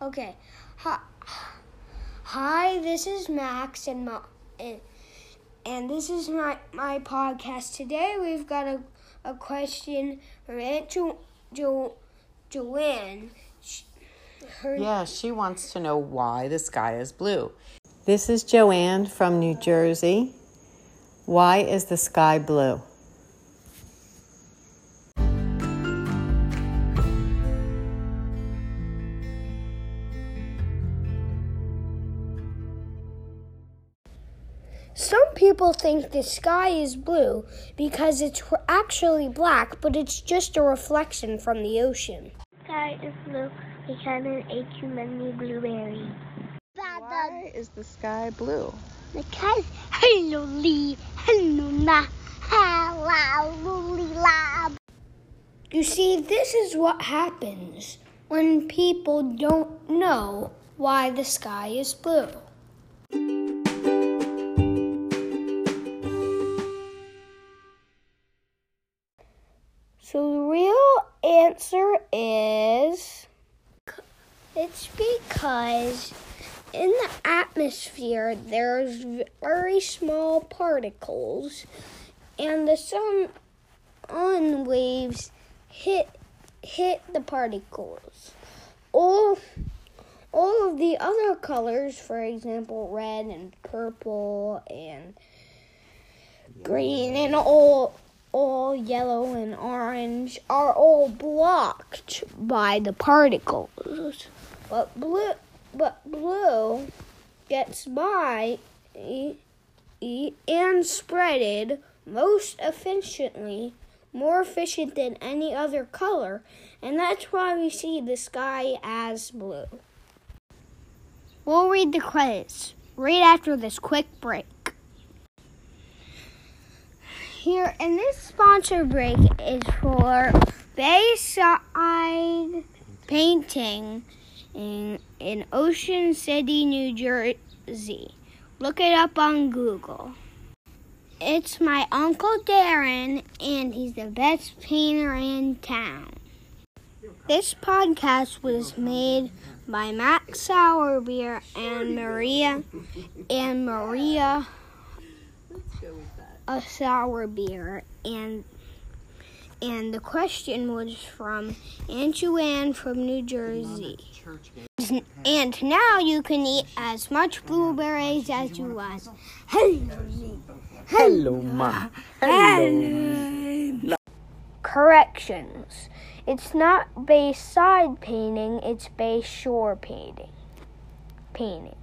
Okay. Hi, hi this is Max and my and, and this is my my podcast. Today we've got a, a question from Aunt jo, jo, Joanne. She, her, Yeah, she wants to know why the sky is blue. This is Joanne from New Jersey. Why is the sky blue? Some people think the sky is blue because it's actually black, but it's just a reflection from the ocean. sky is blue because it ate too many blueberries. Why is the sky blue? Because hello Lee, hello na, hello lab. You see, this is what happens when people don't know why the sky is blue. So the real answer is it's because in the atmosphere there's very small particles and the sun on waves hit hit the particles. All all of the other colors, for example, red and purple and green and all all yellow and orange are all blocked by the particles. But blue but blue gets by and spreaded most efficiently, more efficient than any other color, and that's why we see the sky as blue. We'll read the credits right after this quick break. Here, and this sponsor break is for Bayside Painting in, in Ocean City, New Jersey. Look it up on Google. It's my Uncle Darren, and he's the best painter in town. This podcast was made by Max Sourbeer and Maria and Maria a sour beer and and the question was from Aunt Joanne from New Jersey. And now you can eat as much blueberries as you want. Hello, Hello, Ma. Hello. Corrections. It's not bayside painting, it's bay shore painting. Painting.